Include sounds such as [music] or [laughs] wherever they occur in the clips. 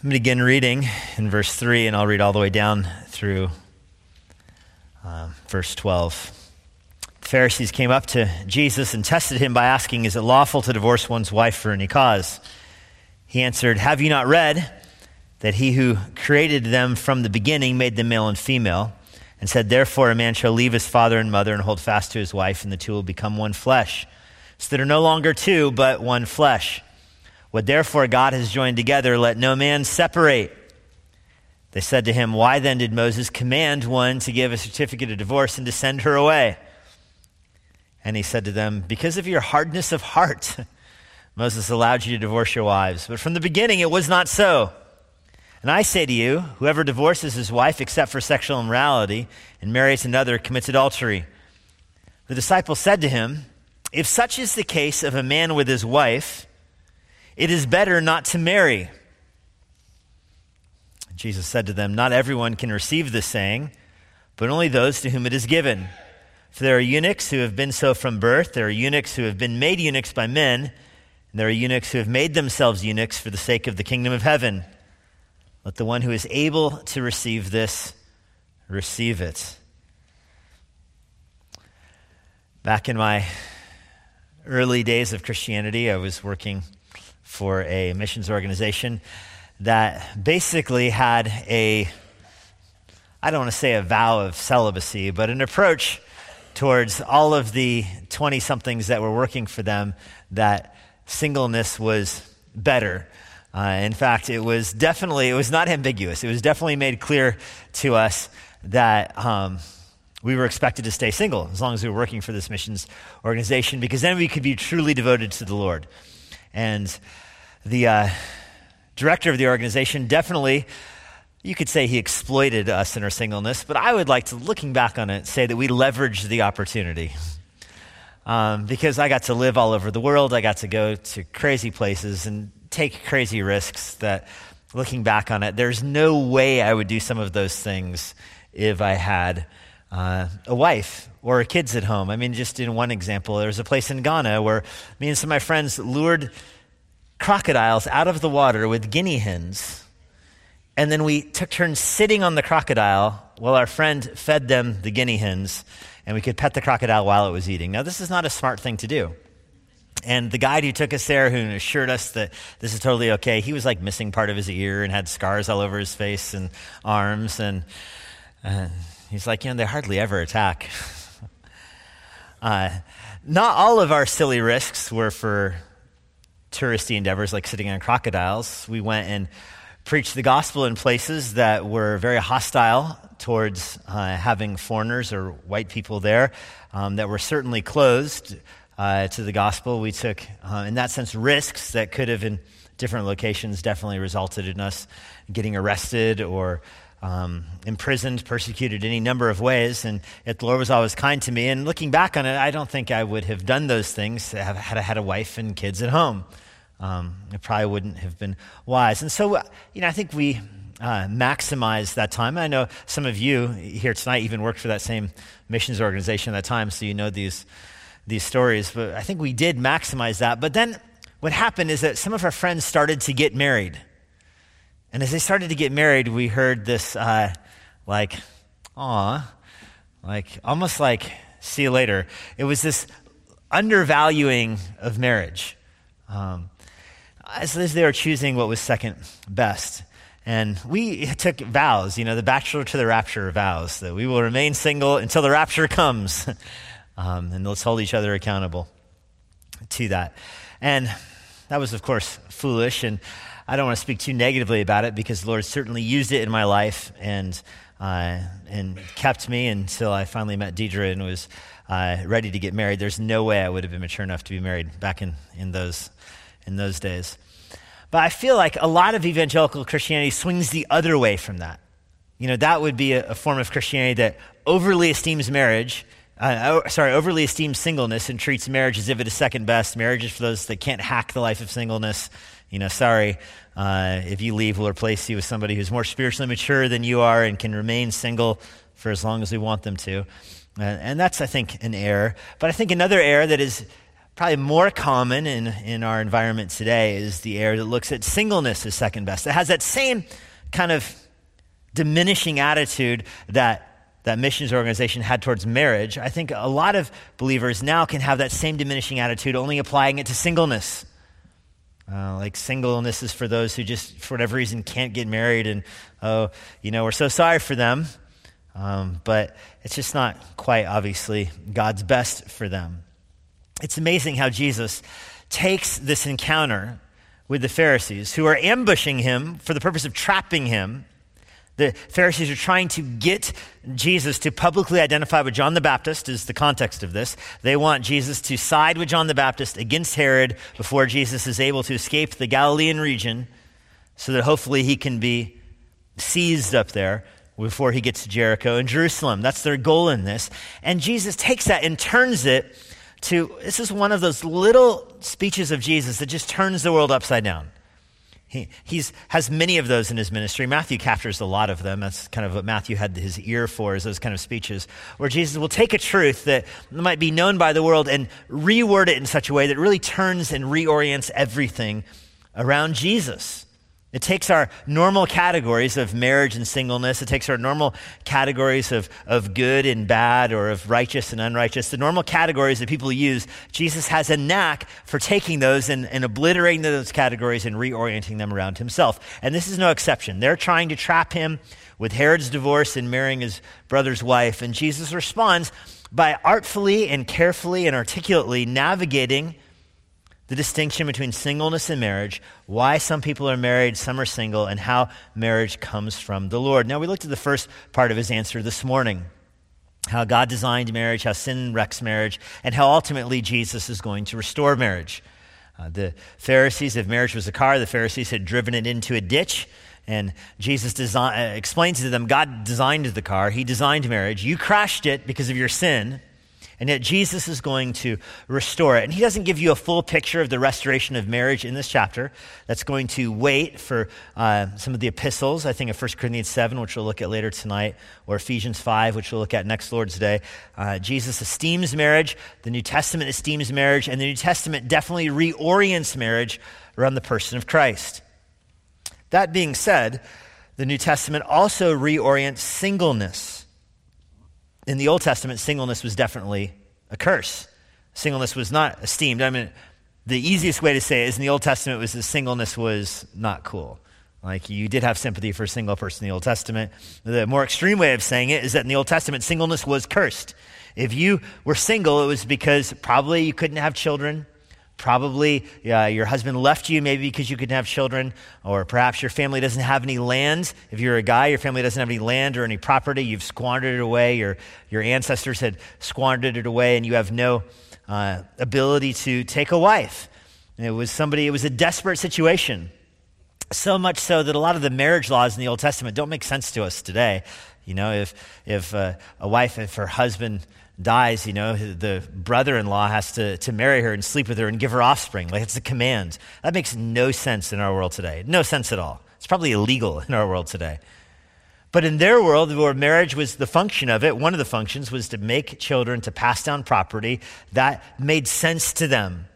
I'm going to begin reading in verse 3, and I'll read all the way down through uh, verse 12. The Pharisees came up to Jesus and tested him by asking, Is it lawful to divorce one's wife for any cause? He answered, Have you not read that he who created them from the beginning made them male and female? And said, Therefore, a man shall leave his father and mother and hold fast to his wife, and the two will become one flesh. So that are no longer two, but one flesh. What therefore God has joined together, let no man separate. They said to him, Why then did Moses command one to give a certificate of divorce and to send her away? And he said to them, Because of your hardness of heart, [laughs] Moses allowed you to divorce your wives. But from the beginning it was not so. And I say to you, whoever divorces his wife except for sexual immorality and marries another commits adultery. The disciples said to him, If such is the case of a man with his wife, it is better not to marry. Jesus said to them, Not everyone can receive this saying, but only those to whom it is given. For there are eunuchs who have been so from birth, there are eunuchs who have been made eunuchs by men, and there are eunuchs who have made themselves eunuchs for the sake of the kingdom of heaven. Let the one who is able to receive this receive it. Back in my early days of Christianity, I was working for a missions organization that basically had a, I don't want to say a vow of celibacy, but an approach towards all of the 20 somethings that were working for them that singleness was better. Uh, in fact, it was definitely, it was not ambiguous. It was definitely made clear to us that um, we were expected to stay single as long as we were working for this missions organization because then we could be truly devoted to the Lord. And the uh, director of the organization definitely, you could say he exploited us in our singleness, but I would like to, looking back on it, say that we leveraged the opportunity. Um, because I got to live all over the world, I got to go to crazy places and take crazy risks that, looking back on it, there's no way I would do some of those things if I had uh, a wife or kids at home. I mean, just in one example, there was a place in Ghana where me and some of my friends lured crocodiles out of the water with guinea hens. And then we took turns sitting on the crocodile while our friend fed them the guinea hens, and we could pet the crocodile while it was eating. Now, this is not a smart thing to do. And the guide who took us there, who assured us that this is totally okay, he was like missing part of his ear and had scars all over his face and arms. And uh, he's like, you know, they hardly ever attack. [laughs] uh, not all of our silly risks were for touristy endeavors like sitting on crocodiles. We went and preached the gospel in places that were very hostile towards uh, having foreigners or white people there, um, that were certainly closed uh, to the gospel. We took, uh, in that sense, risks that could have, in different locations, definitely resulted in us getting arrested or um, imprisoned, persecuted any number of ways. And yet the Lord was always kind to me. And looking back on it, I don't think I would have done those things had I had a wife and kids at home. Um, it probably wouldn't have been wise. And so, you know, I think we uh, maximize that time. I know some of you here tonight even worked for that same missions organization at that time, so you know these, these stories. But I think we did maximize that. But then what happened is that some of our friends started to get married. And as they started to get married, we heard this, uh, like, aw, like, almost like, see you later. It was this undervaluing of marriage. Um, as, as they were choosing what was second best. And we took vows, you know, the bachelor to the rapture vows, that we will remain single until the rapture comes. [laughs] um, and let's hold each other accountable to that. And that was, of course, foolish. And I don't want to speak too negatively about it because the Lord certainly used it in my life and, uh, and kept me until I finally met Deidre and was uh, ready to get married. There's no way I would have been mature enough to be married back in, in, those, in those days. But I feel like a lot of evangelical Christianity swings the other way from that. You know, that would be a, a form of Christianity that overly esteems marriage uh, sorry, overly esteems singleness and treats marriage as if it is second best. Marriage is for those that can't hack the life of singleness you know, sorry, uh, if you leave, we'll replace you with somebody who's more spiritually mature than you are and can remain single for as long as we want them to. Uh, and that's, I think, an error. But I think another error that is probably more common in, in our environment today is the error that looks at singleness as second best. It has that same kind of diminishing attitude that that missions organization had towards marriage. I think a lot of believers now can have that same diminishing attitude, only applying it to singleness. Uh, like singleness is for those who just, for whatever reason, can't get married, and oh, you know, we're so sorry for them. Um, but it's just not quite obviously God's best for them. It's amazing how Jesus takes this encounter with the Pharisees, who are ambushing him for the purpose of trapping him. The Pharisees are trying to get Jesus to publicly identify with John the Baptist, is the context of this. They want Jesus to side with John the Baptist against Herod before Jesus is able to escape the Galilean region so that hopefully he can be seized up there before he gets to Jericho and Jerusalem. That's their goal in this. And Jesus takes that and turns it to this is one of those little speeches of Jesus that just turns the world upside down. He he's, has many of those in his ministry. Matthew captures a lot of them. That's kind of what Matthew had his ear for, is those kind of speeches, where Jesus will take a truth that might be known by the world and reword it in such a way that really turns and reorients everything around Jesus. It takes our normal categories of marriage and singleness. It takes our normal categories of, of good and bad or of righteous and unrighteous, the normal categories that people use. Jesus has a knack for taking those and, and obliterating those categories and reorienting them around himself. And this is no exception. They're trying to trap him with Herod's divorce and marrying his brother's wife. And Jesus responds by artfully and carefully and articulately navigating the distinction between singleness and marriage, why some people are married, some are single, and how marriage comes from the Lord. Now, we looked at the first part of his answer this morning how God designed marriage, how sin wrecks marriage, and how ultimately Jesus is going to restore marriage. Uh, the Pharisees, if marriage was a car, the Pharisees had driven it into a ditch. And Jesus design, uh, explains to them God designed the car, He designed marriage. You crashed it because of your sin. And yet Jesus is going to restore it. And he doesn't give you a full picture of the restoration of marriage in this chapter. That's going to wait for uh, some of the epistles, I think of 1 Corinthians 7, which we'll look at later tonight, or Ephesians 5, which we'll look at next Lord's Day. Uh, Jesus esteems marriage. The New Testament esteems marriage. And the New Testament definitely reorients marriage around the person of Christ. That being said, the New Testament also reorients singleness in the Old Testament, singleness was definitely a curse. Singleness was not esteemed. I mean, the easiest way to say it is in the Old Testament was that singleness was not cool. Like you did have sympathy for a single person in the Old Testament. The more extreme way of saying it is that in the Old Testament, singleness was cursed. If you were single, it was because probably you couldn't have children, Probably uh, your husband left you maybe because you couldn't have children, or perhaps your family doesn't have any land. If you're a guy, your family doesn't have any land or any property. You've squandered it away. Your, your ancestors had squandered it away, and you have no uh, ability to take a wife. It was somebody, it was a desperate situation. So much so that a lot of the marriage laws in the Old Testament don't make sense to us today. You know, if, if uh, a wife, if her husband dies, you know, the brother in law has to, to marry her and sleep with her and give her offspring. Like it's a command. That makes no sense in our world today. No sense at all. It's probably illegal in our world today. But in their world, where marriage was the function of it, one of the functions was to make children, to pass down property. That made sense to them.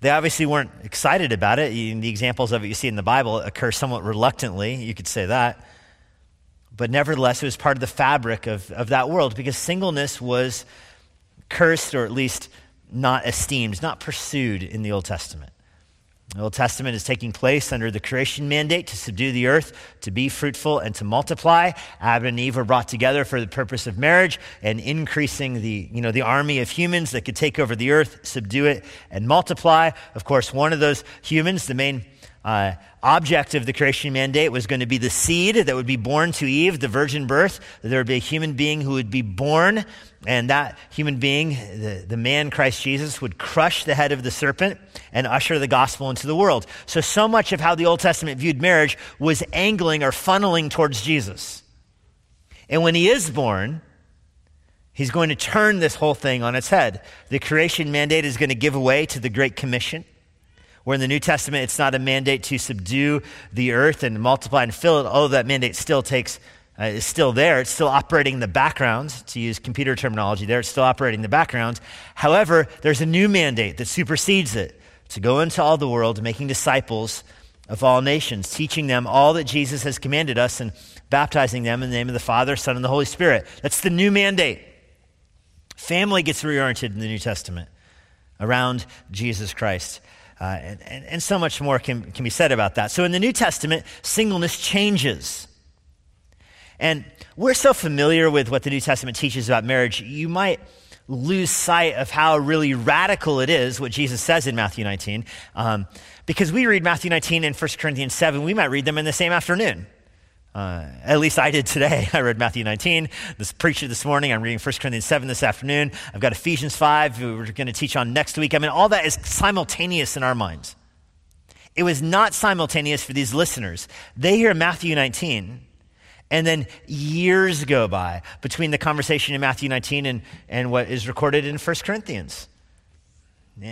They obviously weren't excited about it. The examples of it you see in the Bible occur somewhat reluctantly. You could say that. But nevertheless, it was part of the fabric of, of that world because singleness was cursed or at least not esteemed, not pursued in the Old Testament. The Old Testament is taking place under the creation mandate to subdue the earth, to be fruitful, and to multiply. Adam and Eve were brought together for the purpose of marriage and increasing the, you know, the army of humans that could take over the earth, subdue it, and multiply. Of course, one of those humans, the main uh, object of the creation mandate was going to be the seed that would be born to Eve, the virgin birth. There would be a human being who would be born, and that human being, the, the man Christ Jesus, would crush the head of the serpent and usher the gospel into the world. So, so much of how the Old Testament viewed marriage was angling or funneling towards Jesus. And when he is born, he's going to turn this whole thing on its head. The creation mandate is going to give way to the Great Commission where in the New Testament, it's not a mandate to subdue the earth and multiply and fill it, although that mandate still takes uh, is still there. It's still operating in the background, to use computer terminology there. It's still operating in the background. However, there's a new mandate that supersedes it to go into all the world, making disciples of all nations, teaching them all that Jesus has commanded us and baptizing them in the name of the Father, Son, and the Holy Spirit. That's the new mandate. Family gets reoriented in the New Testament around Jesus Christ. Uh, and, and, and so much more can, can be said about that. So in the New Testament, singleness changes. And we're so familiar with what the New Testament teaches about marriage, you might lose sight of how really radical it is what Jesus says in Matthew 19. Um, because we read Matthew 19 and 1 Corinthians 7, we might read them in the same afternoon. Uh, at least I did today. [laughs] I read Matthew 19, this preacher this morning. I'm reading 1 Corinthians 7 this afternoon. I've got Ephesians 5, we're going to teach on next week. I mean, all that is simultaneous in our minds. It was not simultaneous for these listeners. They hear Matthew 19, and then years go by between the conversation in Matthew 19 and, and what is recorded in 1 Corinthians.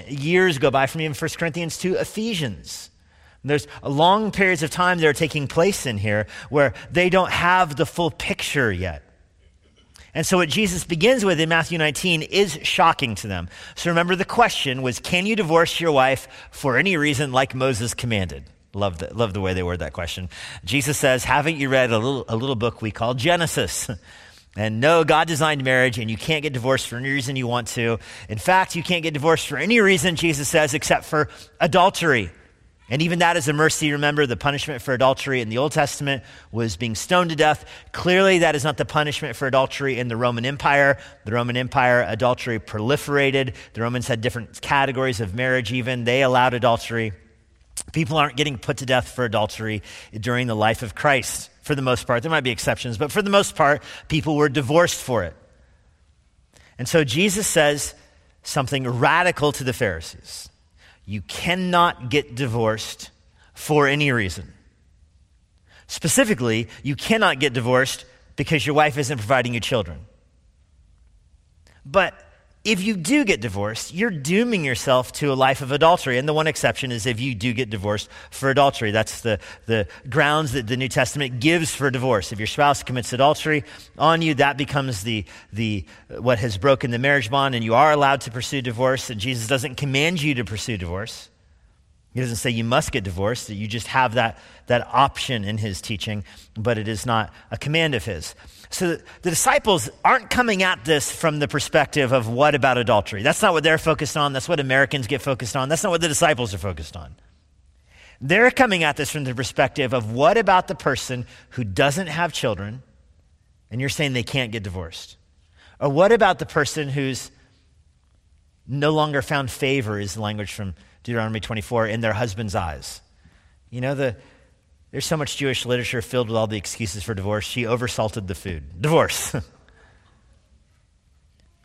Years go by from even 1 Corinthians to Ephesians. There's long periods of time that are taking place in here where they don't have the full picture yet. And so, what Jesus begins with in Matthew 19 is shocking to them. So, remember the question was Can you divorce your wife for any reason like Moses commanded? Love the, love the way they word that question. Jesus says, Haven't you read a little, a little book we call Genesis? [laughs] And no, God designed marriage, and you can't get divorced for any reason you want to. In fact, you can't get divorced for any reason, Jesus says, except for adultery. And even that is a mercy. Remember, the punishment for adultery in the Old Testament was being stoned to death. Clearly, that is not the punishment for adultery in the Roman Empire. The Roman Empire, adultery proliferated. The Romans had different categories of marriage, even. They allowed adultery. People aren't getting put to death for adultery during the life of Christ, for the most part. There might be exceptions, but for the most part, people were divorced for it. And so Jesus says something radical to the Pharisees. You cannot get divorced for any reason. Specifically, you cannot get divorced because your wife isn't providing you children. But if you do get divorced, you're dooming yourself to a life of adultery. And the one exception is if you do get divorced for adultery. That's the, the grounds that the New Testament gives for divorce. If your spouse commits adultery on you, that becomes the, the, uh, what has broken the marriage bond, and you are allowed to pursue divorce. And Jesus doesn't command you to pursue divorce. He doesn't say you must get divorced, that you just have that, that option in his teaching, but it is not a command of his. So the disciples aren't coming at this from the perspective of what about adultery? That's not what they're focused on. That's what Americans get focused on. That's not what the disciples are focused on. They're coming at this from the perspective of what about the person who doesn't have children and you're saying they can't get divorced? Or what about the person who's no longer found favor, is the language from Deuteronomy 24, in their husband's eyes? You know, the, there's so much Jewish literature filled with all the excuses for divorce. She oversalted the food. Divorce. [laughs]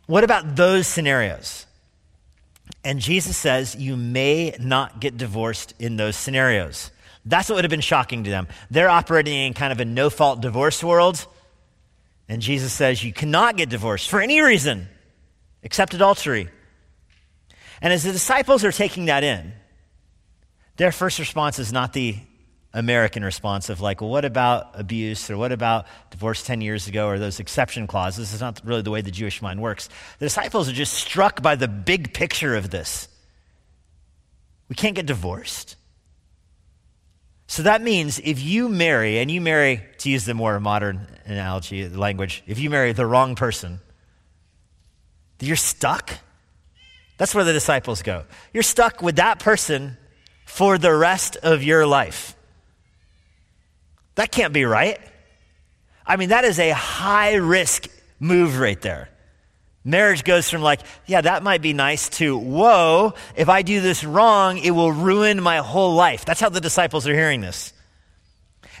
what about those scenarios? And Jesus says you may not get divorced in those scenarios. That's what would have been shocking to them. They're operating in kind of a no fault divorce world. And Jesus says you cannot get divorced for any reason except adultery. And as the disciples are taking that in, their first response is not the American response of like, well, what about abuse or what about divorce 10 years ago or those exception clauses? This is not really the way the Jewish mind works. The disciples are just struck by the big picture of this. We can't get divorced. So that means if you marry, and you marry, to use the more modern analogy, language, if you marry the wrong person, you're stuck. That's where the disciples go. You're stuck with that person for the rest of your life. That can't be right. I mean, that is a high risk move right there. Marriage goes from like, yeah, that might be nice to, whoa, if I do this wrong, it will ruin my whole life. That's how the disciples are hearing this.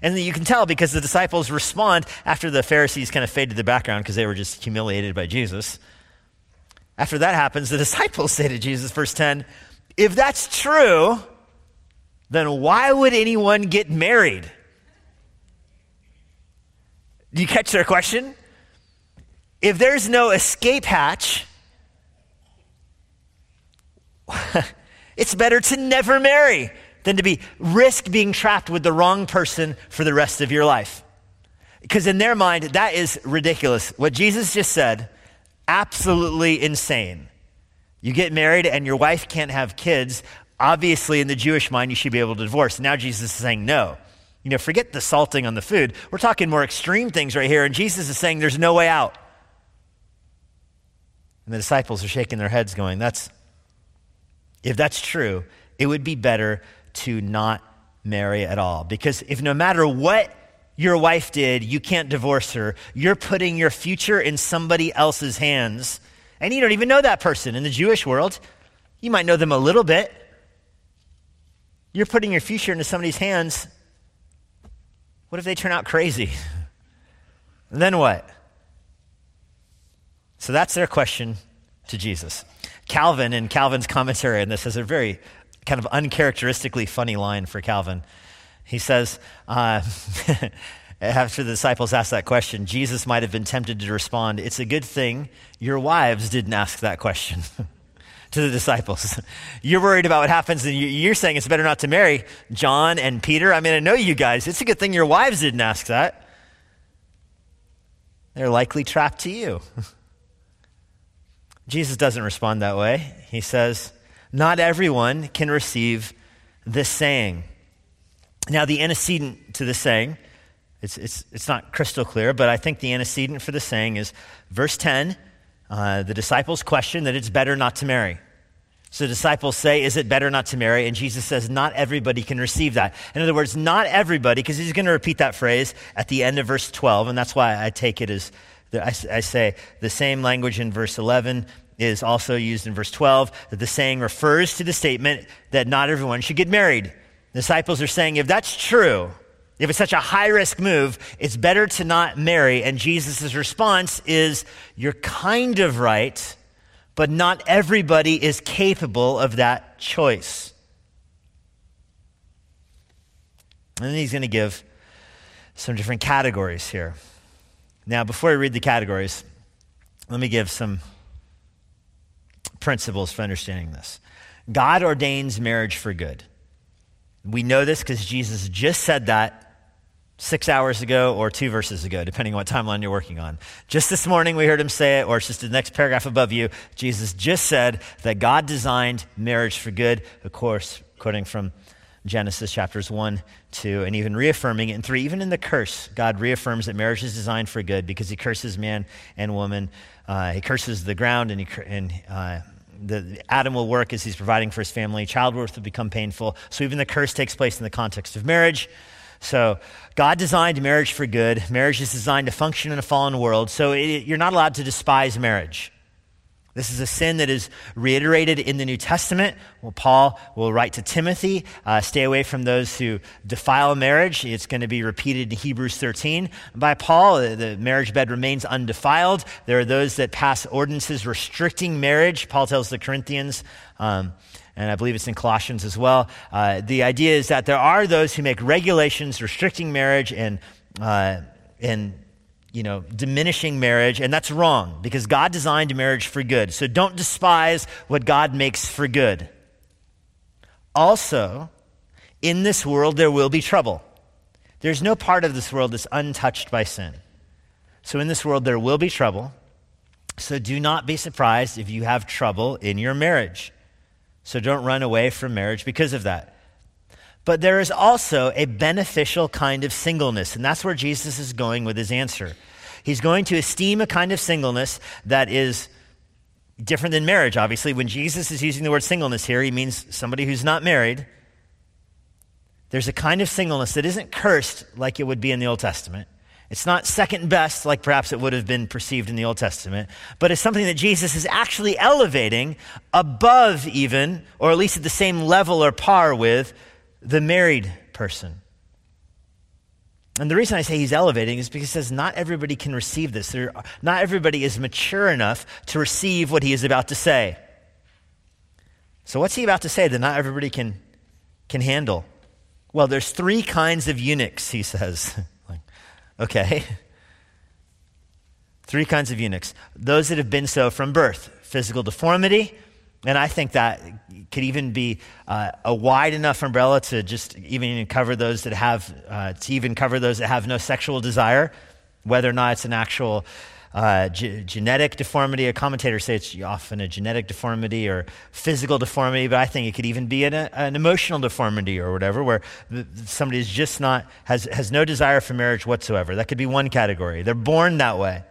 And you can tell because the disciples respond after the Pharisees kind of fade to the background because they were just humiliated by Jesus. After that happens, the [laughs] disciples say to Jesus, verse 10, if that's true, then why would anyone get married? Do you catch their question? If there's no escape hatch, [laughs] it's better to never marry than to be risk being trapped with the wrong person for the rest of your life. Because in their mind, that is ridiculous. What Jesus just said, absolutely insane. You get married and your wife can't have kids. Obviously, in the Jewish mind, you should be able to divorce. Now Jesus is saying no. You know, forget the salting on the food. We're talking more extreme things right here. And Jesus is saying there's no way out. And the disciples are shaking their heads, going, That's, if that's true, it would be better to not marry at all. Because if no matter what your wife did, you can't divorce her, you're putting your future in somebody else's hands. And you don't even know that person in the Jewish world. You might know them a little bit. You're putting your future into somebody's hands what if they turn out crazy? [laughs] then what? So that's their question to Jesus. Calvin, in Calvin's commentary on this, has a very kind of uncharacteristically funny line for Calvin. He says, uh, [laughs] after the disciples asked that question, Jesus might have been tempted to respond, It's a good thing your wives didn't ask that question. [laughs] to the disciples. [laughs] You're worried about what happens, and you're saying it's better not to marry John and Peter. I mean, I know you guys. It's a good thing your wives didn't ask that. They're likely trapped to you. [laughs] Jesus doesn't respond that way. He says, Not everyone can receive this saying. Now, the antecedent to the saying, it's, it's, it's not crystal clear, but I think the antecedent for the saying is verse 10 uh, the disciples question that it's better not to marry. So disciples say, Is it better not to marry? And Jesus says, Not everybody can receive that. In other words, not everybody, because he's going to repeat that phrase at the end of verse 12, and that's why I take it as I, I say the same language in verse 11 is also used in verse 12, that the saying refers to the statement that not everyone should get married. The disciples are saying, if that's true, if it's such a high risk move, it's better to not marry. And Jesus' response is, You're kind of right, but not everybody is capable of that choice. And then he's going to give some different categories here. Now, before I read the categories, let me give some principles for understanding this. God ordains marriage for good. We know this because Jesus just said that six hours ago or two verses ago, depending on what timeline you're working on. Just this morning, we heard him say it, or it's just the next paragraph above you. Jesus just said that God designed marriage for good, of course, quoting from Genesis chapters 1, 2, and even reaffirming it in 3. Even in the curse, God reaffirms that marriage is designed for good because he curses man and woman. Uh, he curses the ground and, he, and uh, the, Adam will work as he's providing for his family. Childbirth will become painful. So even the curse takes place in the context of marriage. So, God designed marriage for good. Marriage is designed to function in a fallen world. So, it, you're not allowed to despise marriage. This is a sin that is reiterated in the New Testament. Well, Paul will write to Timothy uh, stay away from those who defile marriage. It's going to be repeated in Hebrews 13. By Paul, the marriage bed remains undefiled. There are those that pass ordinances restricting marriage. Paul tells the Corinthians. Um, and I believe it's in Colossians as well. Uh, the idea is that there are those who make regulations restricting marriage and, uh, and you know, diminishing marriage, and that's wrong because God designed marriage for good. So don't despise what God makes for good. Also, in this world, there will be trouble. There's no part of this world that's untouched by sin. So in this world, there will be trouble. So do not be surprised if you have trouble in your marriage. So don't run away from marriage because of that. But there is also a beneficial kind of singleness, and that's where Jesus is going with his answer. He's going to esteem a kind of singleness that is different than marriage, obviously. When Jesus is using the word singleness here, he means somebody who's not married. There's a kind of singleness that isn't cursed like it would be in the Old Testament. It's not second best like perhaps it would have been perceived in the Old Testament, but it's something that Jesus is actually elevating above even, or at least at the same level or par with, the married person. And the reason I say he's elevating is because he says not everybody can receive this. There, not everybody is mature enough to receive what he is about to say. So, what's he about to say that not everybody can, can handle? Well, there's three kinds of eunuchs, he says. [laughs] Okay. [laughs] Three kinds of eunuchs. Those that have been so from birth physical deformity, and I think that could even be uh, a wide enough umbrella to just even cover those that have, uh, to even cover those that have no sexual desire. whether or not it's an actual uh, ge- genetic deformity. A commentator say it's often a genetic deformity or physical deformity, but I think it could even be an, an emotional deformity or whatever, where somebody is just not has has no desire for marriage whatsoever. That could be one category. They're born that way.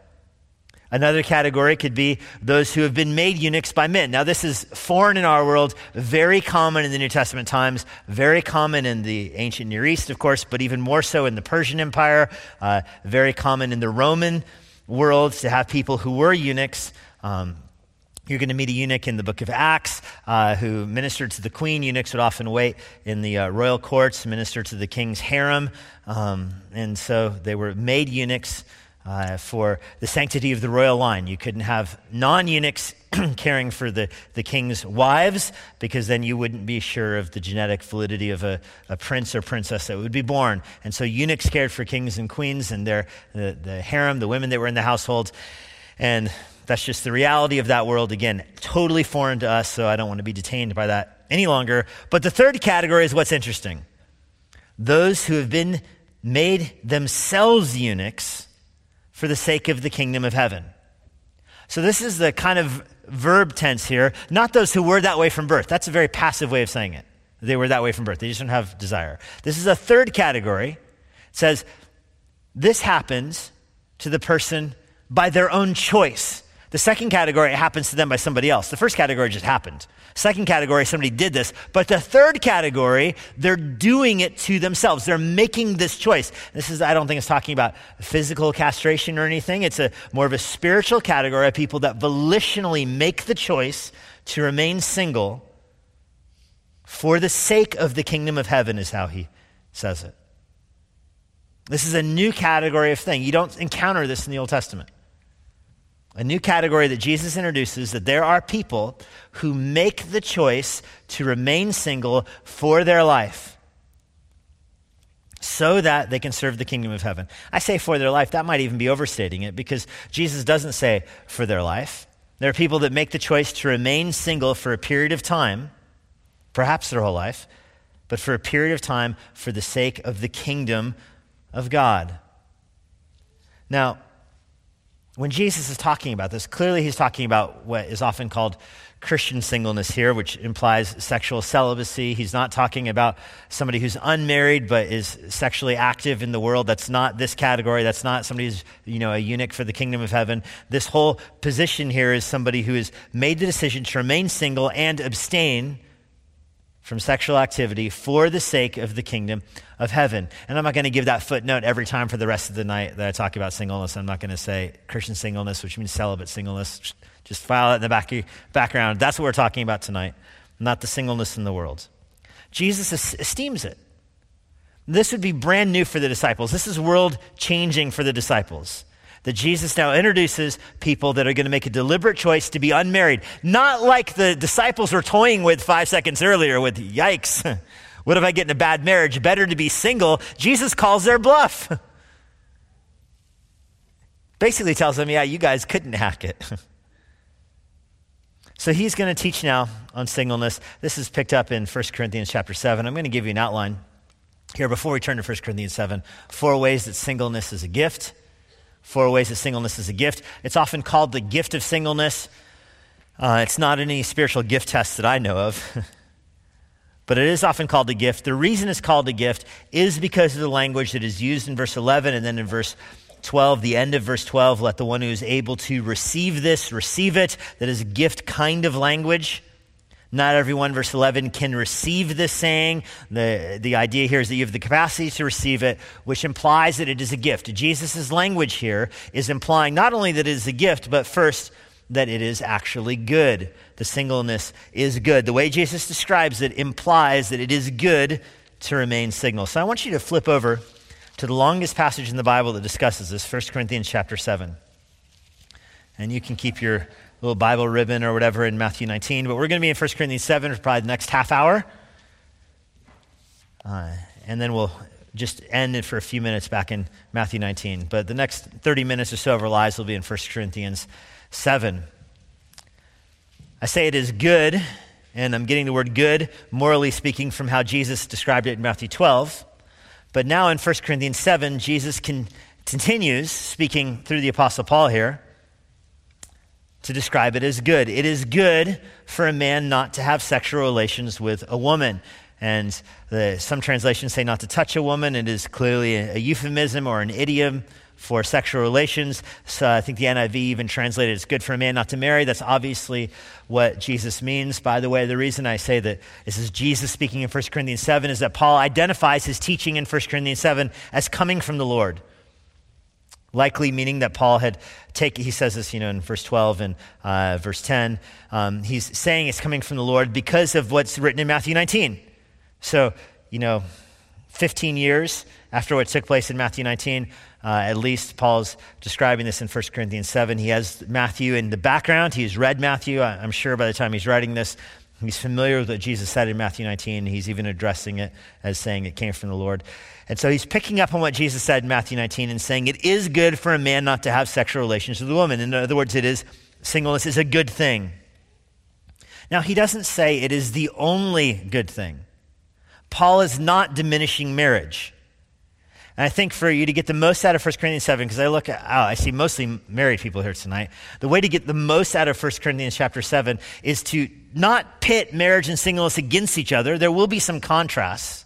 Another category could be those who have been made eunuchs by men. Now, this is foreign in our world, very common in the New Testament times, very common in the ancient Near East, of course, but even more so in the Persian Empire, uh, very common in the Roman world to have people who were eunuchs. Um, you're going to meet a eunuch in the book of Acts uh, who ministered to the queen. Eunuchs would often wait in the uh, royal courts, minister to the king's harem. Um, and so they were made eunuchs uh, for the sanctity of the royal line. You couldn't have non eunuchs [clears throat] caring for the, the king's wives because then you wouldn't be sure of the genetic validity of a, a prince or princess that would be born. And so eunuchs cared for kings and queens and their, the, the harem, the women that were in the household. And that's just the reality of that world. Again, totally foreign to us, so I don't want to be detained by that any longer. But the third category is what's interesting those who have been made themselves eunuchs for the sake of the kingdom of heaven. So, this is the kind of verb tense here, not those who were that way from birth. That's a very passive way of saying it. They were that way from birth, they just don't have desire. This is a third category. It says, This happens to the person by their own choice. The second category, it happens to them by somebody else. The first category just happened. Second category, somebody did this. But the third category, they're doing it to themselves. They're making this choice. This is, I don't think it's talking about physical castration or anything. It's a more of a spiritual category of people that volitionally make the choice to remain single for the sake of the kingdom of heaven, is how he says it. This is a new category of thing. You don't encounter this in the Old Testament a new category that Jesus introduces that there are people who make the choice to remain single for their life so that they can serve the kingdom of heaven. I say for their life, that might even be overstating it because Jesus doesn't say for their life. There are people that make the choice to remain single for a period of time, perhaps their whole life, but for a period of time for the sake of the kingdom of God. Now, when Jesus is talking about this, clearly he's talking about what is often called Christian singleness here, which implies sexual celibacy. He's not talking about somebody who's unmarried but is sexually active in the world. That's not this category. That's not somebody who's, you know, a eunuch for the kingdom of heaven. This whole position here is somebody who has made the decision to remain single and abstain from sexual activity for the sake of the kingdom of heaven. And I'm not going to give that footnote every time for the rest of the night that I talk about singleness. I'm not going to say Christian singleness, which means celibate singleness. Just file it in the back background. That's what we're talking about tonight, not the singleness in the world. Jesus esteems it. This would be brand new for the disciples. This is world changing for the disciples that Jesus now introduces people that are going to make a deliberate choice to be unmarried. Not like the disciples were toying with five seconds earlier with, yikes, [laughs] what if I get in a bad marriage? Better to be single. Jesus calls their bluff. [laughs] Basically tells them, yeah, you guys couldn't hack it. [laughs] so he's going to teach now on singleness. This is picked up in 1 Corinthians chapter 7. I'm going to give you an outline here before we turn to 1 Corinthians 7. Four ways that singleness is a gift Four ways that singleness is a gift. It's often called the gift of singleness. Uh, it's not any spiritual gift test that I know of, [laughs] but it is often called a gift. The reason it's called a gift is because of the language that is used in verse 11 and then in verse 12, the end of verse 12, let the one who is able to receive this receive it. That is a gift kind of language. Not everyone, verse 11, can receive this saying. The, the idea here is that you have the capacity to receive it, which implies that it is a gift. Jesus' language here is implying not only that it is a gift, but first, that it is actually good. The singleness is good. The way Jesus describes it implies that it is good to remain single. So I want you to flip over to the longest passage in the Bible that discusses this, 1 Corinthians chapter 7. And you can keep your little Bible ribbon or whatever in Matthew 19. But we're going to be in 1 Corinthians 7 for probably the next half hour. Uh, and then we'll just end it for a few minutes back in Matthew 19. But the next 30 minutes or so of our lives will be in 1 Corinthians 7. I say it is good, and I'm getting the word good, morally speaking, from how Jesus described it in Matthew 12. But now in 1 Corinthians 7, Jesus can Continues, speaking through the Apostle Paul here, to describe it as good. It is good for a man not to have sexual relations with a woman. And the, some translations say not to touch a woman. It is clearly a, a euphemism or an idiom for sexual relations. So I think the NIV even translated it's good for a man not to marry. That's obviously what Jesus means. By the way, the reason I say that this is Jesus speaking in 1 Corinthians 7 is that Paul identifies his teaching in 1 Corinthians 7 as coming from the Lord. Likely meaning that Paul had taken, he says this, you know, in verse 12 and uh, verse 10. Um, he's saying it's coming from the Lord because of what's written in Matthew 19. So, you know, 15 years after what took place in Matthew 19, uh, at least Paul's describing this in 1 Corinthians 7. He has Matthew in the background. He's read Matthew. I'm sure by the time he's writing this, he's familiar with what Jesus said in Matthew 19. He's even addressing it as saying it came from the Lord. And so he's picking up on what Jesus said in Matthew 19 and saying it is good for a man not to have sexual relations with a woman. In other words, it is singleness is a good thing. Now, he doesn't say it is the only good thing. Paul is not diminishing marriage. And I think for you to get the most out of 1 Corinthians 7, because I look at, oh, I see mostly married people here tonight. The way to get the most out of 1 Corinthians chapter 7 is to not pit marriage and singleness against each other. There will be some contrasts.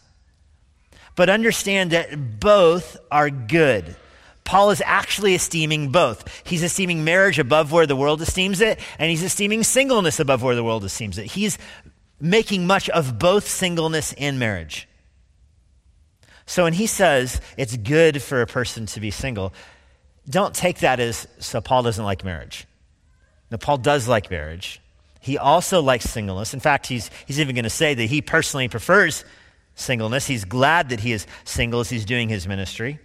But understand that both are good. Paul is actually esteeming both. He's esteeming marriage above where the world esteems it, and he's esteeming singleness above where the world esteems it. He's making much of both singleness and marriage. So when he says it's good for a person to be single, don't take that as so Paul doesn't like marriage. No, Paul does like marriage. He also likes singleness. In fact, he's, he's even going to say that he personally prefers singleness. He's glad that he is single as he's doing his ministry.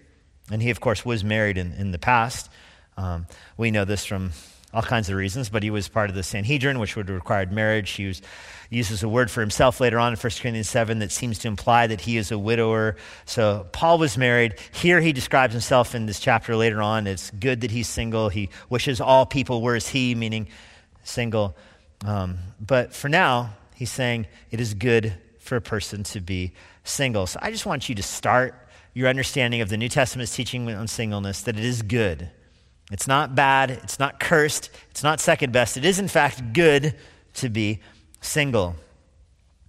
And he, of course, was married in, in the past. Um, we know this from all kinds of reasons, but he was part of the Sanhedrin, which would have required marriage. He was, uses a word for himself later on in 1 Corinthians 7 that seems to imply that he is a widower. So Paul was married. Here he describes himself in this chapter later on. It's good that he's single. He wishes all people were as he, meaning single. Um, but for now, he's saying it is good for a person to be single. So I just want you to start your understanding of the New Testament's teaching on singleness that it is good it's not bad. It's not cursed. It's not second best. It is, in fact, good to be single.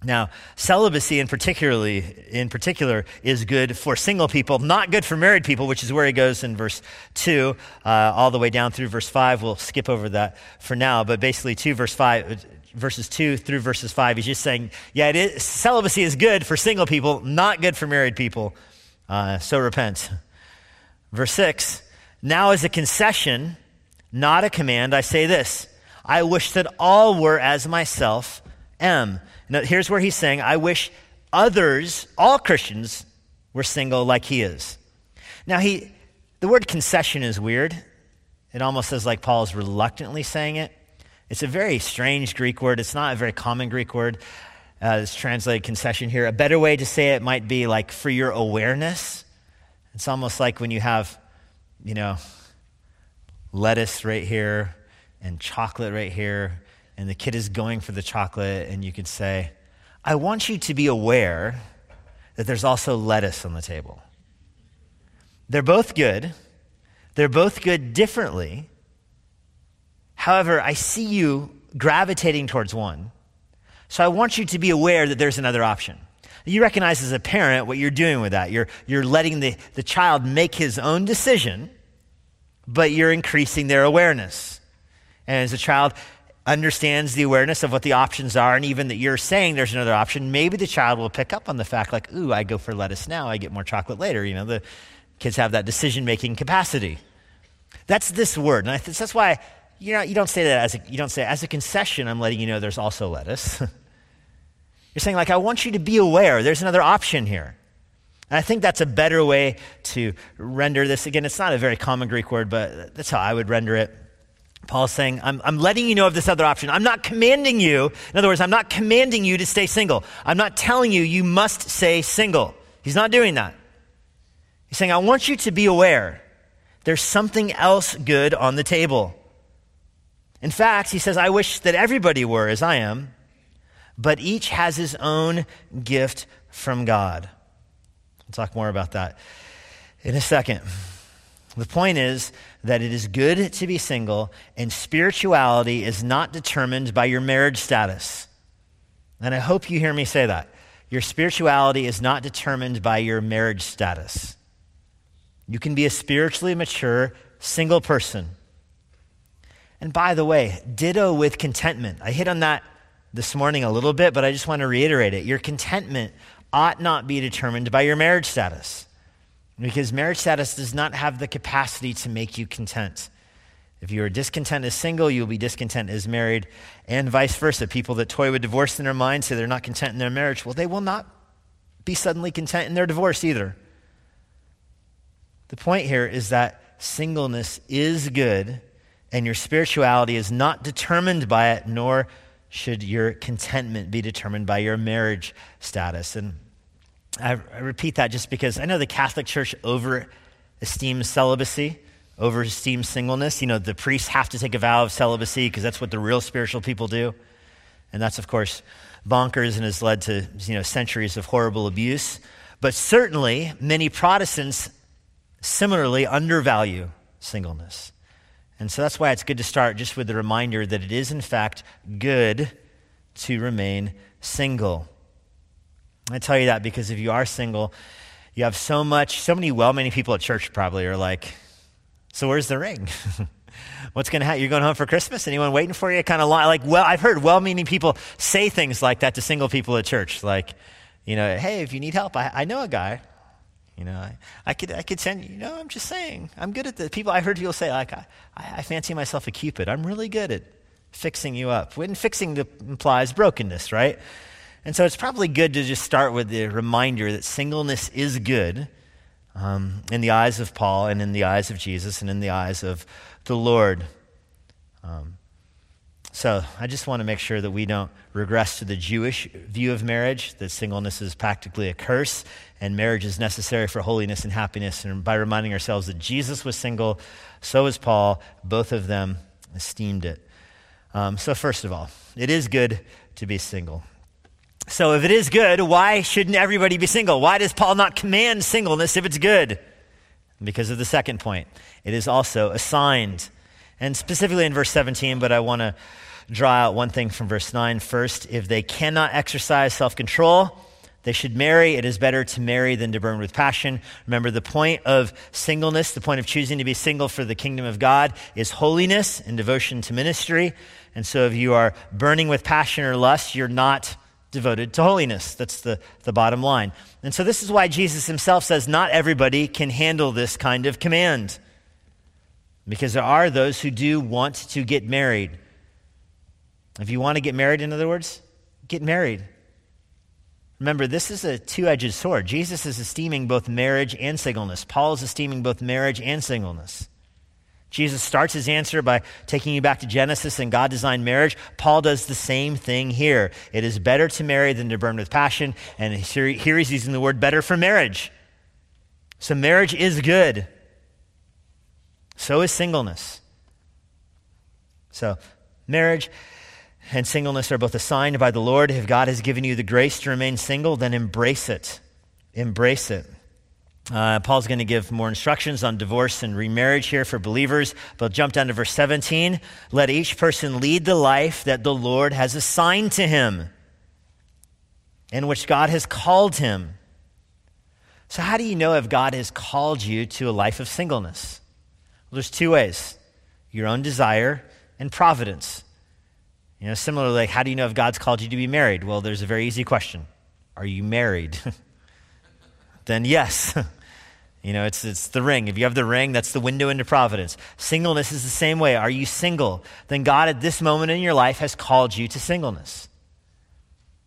Now, celibacy in particularly in particular is good for single people, not good for married people, which is where he goes in verse two, uh, all the way down through verse five. We'll skip over that for now, but basically two verse five, verses two through verses five. He's just saying, yeah, is, celibacy is good for single people, not good for married people. Uh, so repent. Verse six. Now, as a concession, not a command, I say this I wish that all were as myself am. Now, here's where he's saying, I wish others, all Christians, were single like he is. Now, he, the word concession is weird. It almost says like Paul is reluctantly saying it. It's a very strange Greek word. It's not a very common Greek word. Uh, it's translated concession here. A better way to say it might be like for your awareness. It's almost like when you have you know, lettuce right here and chocolate right here, and the kid is going for the chocolate, and you could say, I want you to be aware that there's also lettuce on the table. They're both good. They're both good differently. However, I see you gravitating towards one. So I want you to be aware that there's another option. You recognize as a parent what you're doing with that. You're, you're letting the, the child make his own decision, but you're increasing their awareness. And as a child understands the awareness of what the options are, and even that you're saying there's another option, maybe the child will pick up on the fact, like, ooh, I go for lettuce now, I get more chocolate later. You know, the kids have that decision making capacity. That's this word. And that's why you, know, you don't say that as a, you don't say, as a concession, I'm letting you know there's also lettuce. [laughs] You're saying, like, I want you to be aware there's another option here. And I think that's a better way to render this. Again, it's not a very common Greek word, but that's how I would render it. Paul's saying, I'm, I'm, letting you know of this other option. I'm not commanding you. In other words, I'm not commanding you to stay single. I'm not telling you you must stay single. He's not doing that. He's saying, I want you to be aware there's something else good on the table. In fact, he says, I wish that everybody were as I am but each has his own gift from God. We'll talk more about that in a second. The point is that it is good to be single, and spirituality is not determined by your marriage status. And I hope you hear me say that. Your spirituality is not determined by your marriage status. You can be a spiritually mature single person. And by the way, ditto with contentment. I hit on that this morning a little bit, but I just want to reiterate it. Your contentment ought not be determined by your marriage status, because marriage status does not have the capacity to make you content. If you are discontent as single, you'll be discontent as married, and vice versa. People that toy with divorce in their mind say they're not content in their marriage. Well, they will not be suddenly content in their divorce either. The point here is that singleness is good, and your spirituality is not determined by it, nor should your contentment be determined by your marriage status. And I, I repeat that just because I know the Catholic Church over esteems celibacy, over esteems singleness. You know, the priests have to take a vow of celibacy because that's what the real spiritual people do. And that's, of course, bonkers and has led to you know, centuries of horrible abuse. But certainly, many Protestants similarly undervalue singleness. And so that's why it's good to start just with the reminder that it is, in fact, good to remain single. I tell you that because if you are single, you have so much, so many well meaning people at church probably are like, so where's the ring? [laughs] What's going to happen? You're going home for Christmas? Anyone waiting for you? Kind of like, well, I've heard well meaning people say things like that to single people at church. Like, you know, hey, if you need help, I, I know a guy. You know, I, I, could, I could send you, know, I'm just saying, I'm good at the people. I heard people say, like, I, I fancy myself a Cupid. I'm really good at fixing you up. When fixing implies brokenness, right? And so it's probably good to just start with the reminder that singleness is good um, in the eyes of Paul and in the eyes of Jesus and in the eyes of the Lord. Um, so I just want to make sure that we don't regress to the Jewish view of marriage, that singleness is practically a curse and marriage is necessary for holiness and happiness. And by reminding ourselves that Jesus was single, so was Paul. Both of them esteemed it. Um, so, first of all, it is good to be single. So, if it is good, why shouldn't everybody be single? Why does Paul not command singleness if it's good? Because of the second point, it is also assigned. And specifically in verse 17, but I want to draw out one thing from verse 9 first. If they cannot exercise self control, they should marry. It is better to marry than to burn with passion. Remember, the point of singleness, the point of choosing to be single for the kingdom of God, is holiness and devotion to ministry. And so, if you are burning with passion or lust, you're not devoted to holiness. That's the, the bottom line. And so, this is why Jesus himself says not everybody can handle this kind of command. Because there are those who do want to get married. If you want to get married, in other words, get married. Remember, this is a two edged sword. Jesus is esteeming both marriage and singleness. Paul is esteeming both marriage and singleness. Jesus starts his answer by taking you back to Genesis and God designed marriage. Paul does the same thing here. It is better to marry than to burn with passion. And here, he's using the word better for marriage. So marriage is good. So is singleness. So, marriage and singleness are both assigned by the Lord. If God has given you the grace to remain single, then embrace it. Embrace it. Uh, Paul's going to give more instructions on divorce and remarriage here for believers, but jump down to verse 17. Let each person lead the life that the Lord has assigned to him, in which God has called him. So, how do you know if God has called you to a life of singleness? Well, there's two ways your own desire and providence. You know, similarly, like, how do you know if God's called you to be married? Well, there's a very easy question Are you married? [laughs] then yes. [laughs] you know, it's, it's the ring. If you have the ring, that's the window into providence. Singleness is the same way. Are you single? Then God, at this moment in your life, has called you to singleness.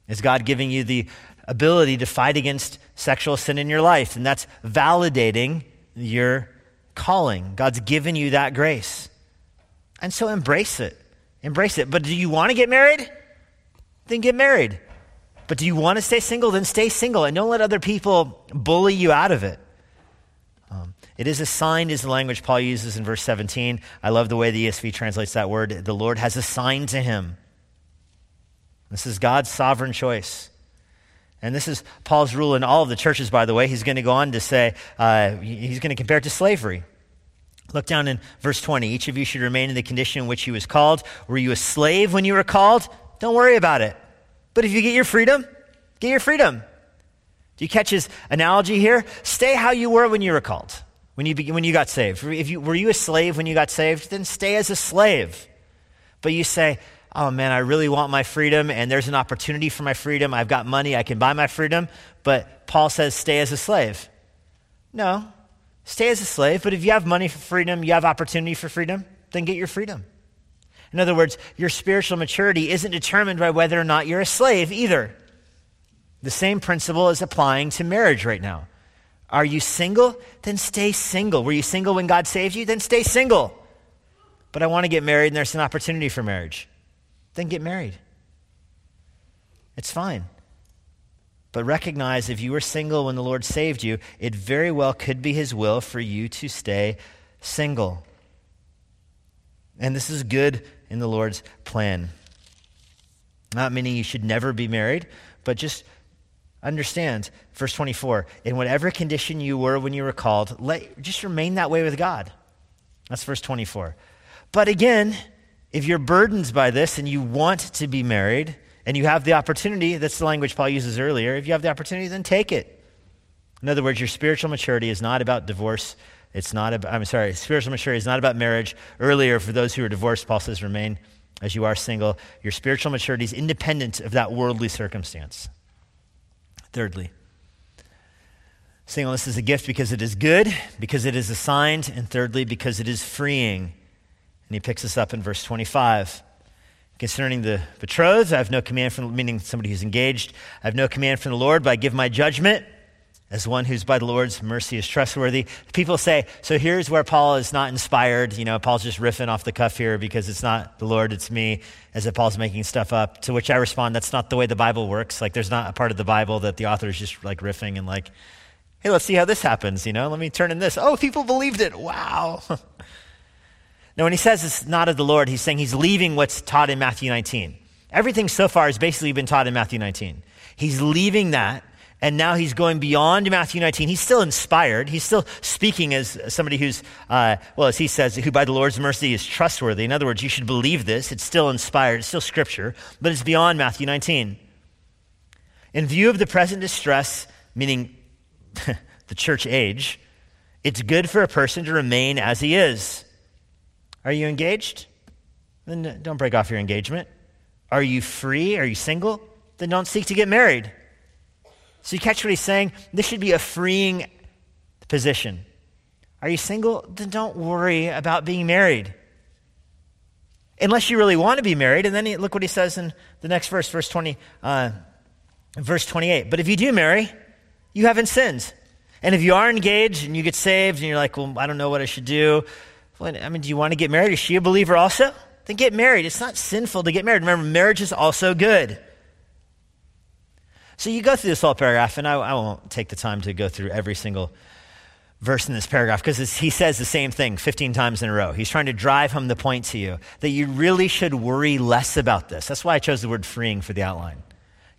Is God giving you the ability to fight against sexual sin in your life? And that's validating your calling. God's given you that grace. And so embrace it. Embrace it. But do you want to get married? Then get married. But do you want to stay single? Then stay single. And don't let other people bully you out of it. Um, it is assigned, is the language Paul uses in verse 17. I love the way the ESV translates that word. The Lord has assigned to him. This is God's sovereign choice. And this is Paul's rule in all of the churches, by the way. He's going to go on to say, uh, he's going to compare it to slavery. Look down in verse 20. Each of you should remain in the condition in which he was called. Were you a slave when you were called? Don't worry about it. But if you get your freedom, get your freedom. Do you catch his analogy here? Stay how you were when you were called, when you, when you got saved. If you, were you a slave when you got saved? Then stay as a slave. But you say, oh man, I really want my freedom, and there's an opportunity for my freedom. I've got money, I can buy my freedom. But Paul says, stay as a slave. No, stay as a slave, but if you have money for freedom, you have opportunity for freedom, then get your freedom. In other words, your spiritual maturity isn't determined by whether or not you're a slave either. The same principle is applying to marriage right now. Are you single? Then stay single. Were you single when God saved you? Then stay single. But I want to get married and there's an opportunity for marriage. Then get married. It's fine. But recognize if you were single when the Lord saved you, it very well could be His will for you to stay single. And this is good in the Lord's plan. Not meaning you should never be married, but just understand, verse 24, in whatever condition you were when you were called, let, just remain that way with God. That's verse 24. But again, if you're burdened by this and you want to be married and you have the opportunity, that's the language Paul uses earlier, if you have the opportunity, then take it. In other words, your spiritual maturity is not about divorce. It's not about, I'm sorry, spiritual maturity is not about marriage. Earlier, for those who are divorced, Paul says, remain as you are single. Your spiritual maturity is independent of that worldly circumstance. Thirdly, singleness is a gift because it is good, because it is assigned, and thirdly, because it is freeing. And he picks us up in verse 25. Concerning the betrothed, I have no command from, meaning somebody who's engaged, I have no command from the Lord, but I give my judgment as one who's by the Lord's mercy is trustworthy. People say, so here's where Paul is not inspired. You know, Paul's just riffing off the cuff here because it's not the Lord, it's me, as if Paul's making stuff up. To which I respond, that's not the way the Bible works. Like, there's not a part of the Bible that the author is just like riffing and like, hey, let's see how this happens. You know, let me turn in this. Oh, people believed it. Wow. [laughs] now, when he says it's not of the Lord, he's saying he's leaving what's taught in Matthew 19. Everything so far has basically been taught in Matthew 19. He's leaving that and now he's going beyond Matthew 19. He's still inspired. He's still speaking as somebody who's, uh, well, as he says, who by the Lord's mercy is trustworthy. In other words, you should believe this. It's still inspired. It's still scripture, but it's beyond Matthew 19. In view of the present distress, meaning [laughs] the church age, it's good for a person to remain as he is. Are you engaged? Then don't break off your engagement. Are you free? Are you single? Then don't seek to get married. So you catch what he's saying? This should be a freeing position. Are you single? Then don't worry about being married. Unless you really want to be married. And then he, look what he says in the next verse, verse 20, uh, verse 28. But if you do marry, you haven't sinned. And if you are engaged and you get saved and you're like, well, I don't know what I should do. Well, I mean, do you want to get married? Is she a believer also? Then get married. It's not sinful to get married. Remember, marriage is also good. So you go through this whole paragraph, and I, I won't take the time to go through every single verse in this paragraph because he says the same thing 15 times in a row. He's trying to drive home the point to you that you really should worry less about this. That's why I chose the word freeing for the outline.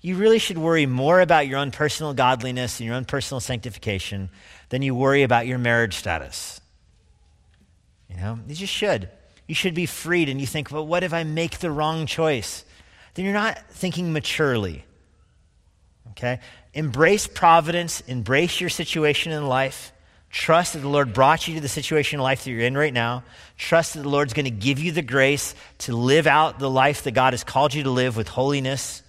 You really should worry more about your own personal godliness and your own personal sanctification than you worry about your marriage status. You know, you just should. You should be freed and you think, well, what if I make the wrong choice? Then you're not thinking maturely. Okay? Embrace providence, embrace your situation in life. Trust that the Lord brought you to the situation in life that you're in right now. Trust that the Lord's going to give you the grace to live out the life that God has called you to live with holiness,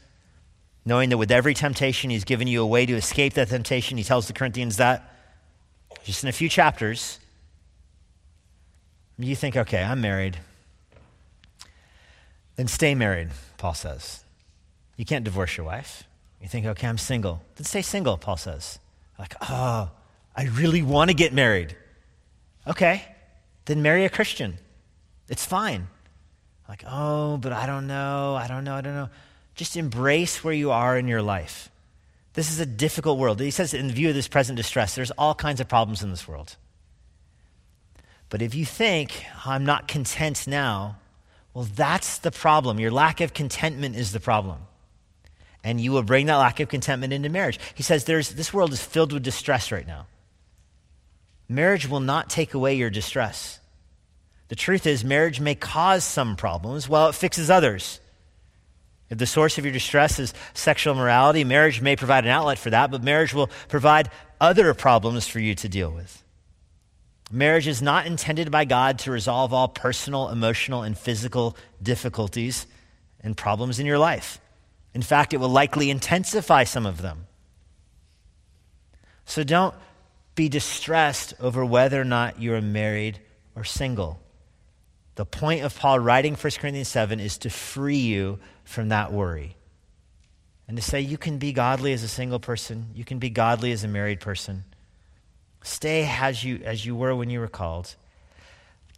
knowing that with every temptation, He's given you a way to escape that temptation. He tells the Corinthians that just in a few chapters. You think, okay, I'm married. Then stay married, Paul says. You can't divorce your wife. You think, okay, I'm single. Then stay single, Paul says. Like, oh, I really want to get married. Okay, then marry a Christian. It's fine. Like, oh, but I don't know, I don't know, I don't know. Just embrace where you are in your life. This is a difficult world. He says, in view of this present distress, there's all kinds of problems in this world. But if you think, I'm not content now, well, that's the problem. Your lack of contentment is the problem and you will bring that lack of contentment into marriage. He says there's, this world is filled with distress right now. Marriage will not take away your distress. The truth is, marriage may cause some problems while it fixes others. If the source of your distress is sexual morality, marriage may provide an outlet for that, but marriage will provide other problems for you to deal with. Marriage is not intended by God to resolve all personal, emotional, and physical difficulties and problems in your life. In fact, it will likely intensify some of them. So don't be distressed over whether or not you're married or single. The point of Paul writing 1 Corinthians 7 is to free you from that worry and to say you can be godly as a single person, you can be godly as a married person. Stay as you, as you were when you were called.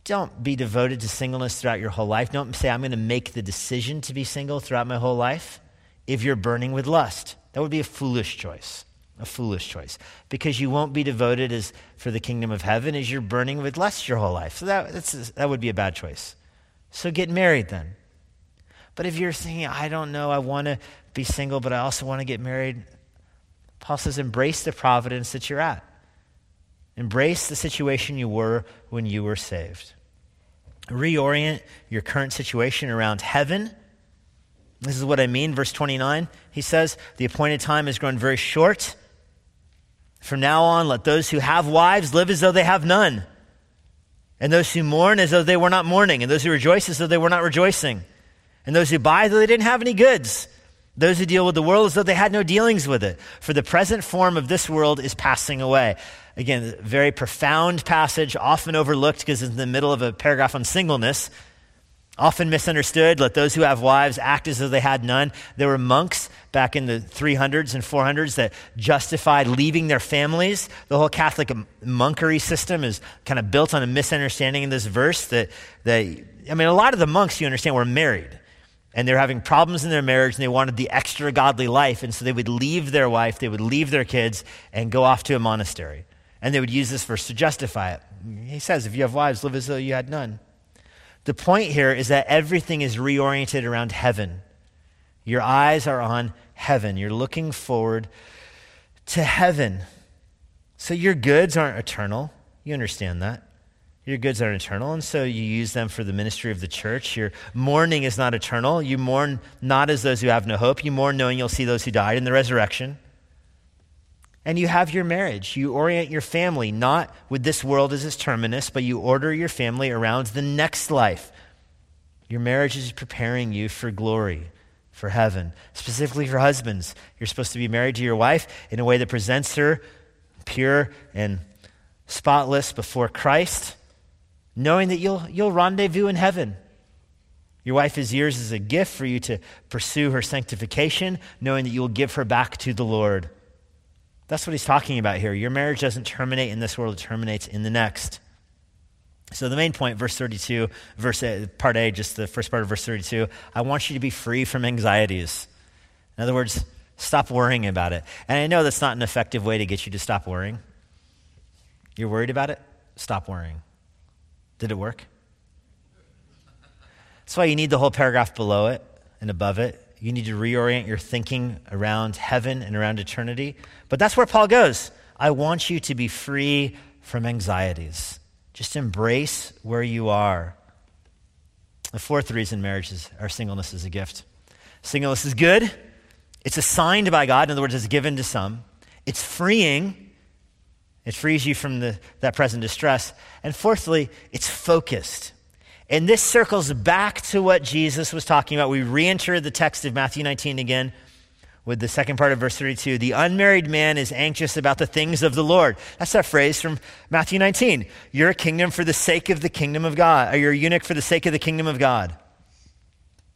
Don't be devoted to singleness throughout your whole life. Don't say, I'm going to make the decision to be single throughout my whole life if you're burning with lust. That would be a foolish choice. A foolish choice. Because you won't be devoted as for the kingdom of heaven as you're burning with lust your whole life. So that, that would be a bad choice. So get married then. But if you're thinking, I don't know, I want to be single, but I also want to get married, Paul says, embrace the providence that you're at. Embrace the situation you were when you were saved. Reorient your current situation around heaven. This is what I mean. Verse 29, he says, The appointed time has grown very short. From now on, let those who have wives live as though they have none, and those who mourn as though they were not mourning, and those who rejoice as though they were not rejoicing, and those who buy as though they didn't have any goods, those who deal with the world as though they had no dealings with it. For the present form of this world is passing away. Again, very profound passage, often overlooked because it's in the middle of a paragraph on singleness. Often misunderstood. Let those who have wives act as though they had none. There were monks back in the 300s and 400s that justified leaving their families. The whole Catholic monkery system is kind of built on a misunderstanding in this verse that, that I mean, a lot of the monks, you understand, were married and they're having problems in their marriage and they wanted the extra godly life. And so they would leave their wife, they would leave their kids, and go off to a monastery. And they would use this verse to justify it. He says, if you have wives, live as though you had none. The point here is that everything is reoriented around heaven. Your eyes are on heaven. You're looking forward to heaven. So your goods aren't eternal. You understand that. Your goods aren't eternal, and so you use them for the ministry of the church. Your mourning is not eternal. You mourn not as those who have no hope. You mourn knowing you'll see those who died in the resurrection. And you have your marriage. You orient your family not with this world as its terminus, but you order your family around the next life. Your marriage is preparing you for glory, for heaven. Specifically for husbands, you're supposed to be married to your wife in a way that presents her pure and spotless before Christ knowing that you'll, you'll rendezvous in heaven. Your wife is yours as a gift for you to pursue her sanctification, knowing that you will give her back to the Lord. That's what he's talking about here. Your marriage doesn't terminate in this world, it terminates in the next. So, the main point, verse 32, verse a, part A, just the first part of verse 32, I want you to be free from anxieties. In other words, stop worrying about it. And I know that's not an effective way to get you to stop worrying. You're worried about it? Stop worrying. Did it work? That's why you need the whole paragraph below it and above it. You need to reorient your thinking around heaven and around eternity. But that's where Paul goes. I want you to be free from anxieties. Just embrace where you are. The fourth reason marriage is, or singleness is a gift. Singleness is good. It's assigned by God. In other words, it's given to some. It's freeing. It frees you from the, that present distress. And fourthly, it's focused. And this circles back to what Jesus was talking about. We re enter the text of Matthew 19 again with the second part of verse 32. The unmarried man is anxious about the things of the Lord. That's that phrase from Matthew 19. You're a kingdom for the sake of the kingdom of God, or you're a eunuch for the sake of the kingdom of God.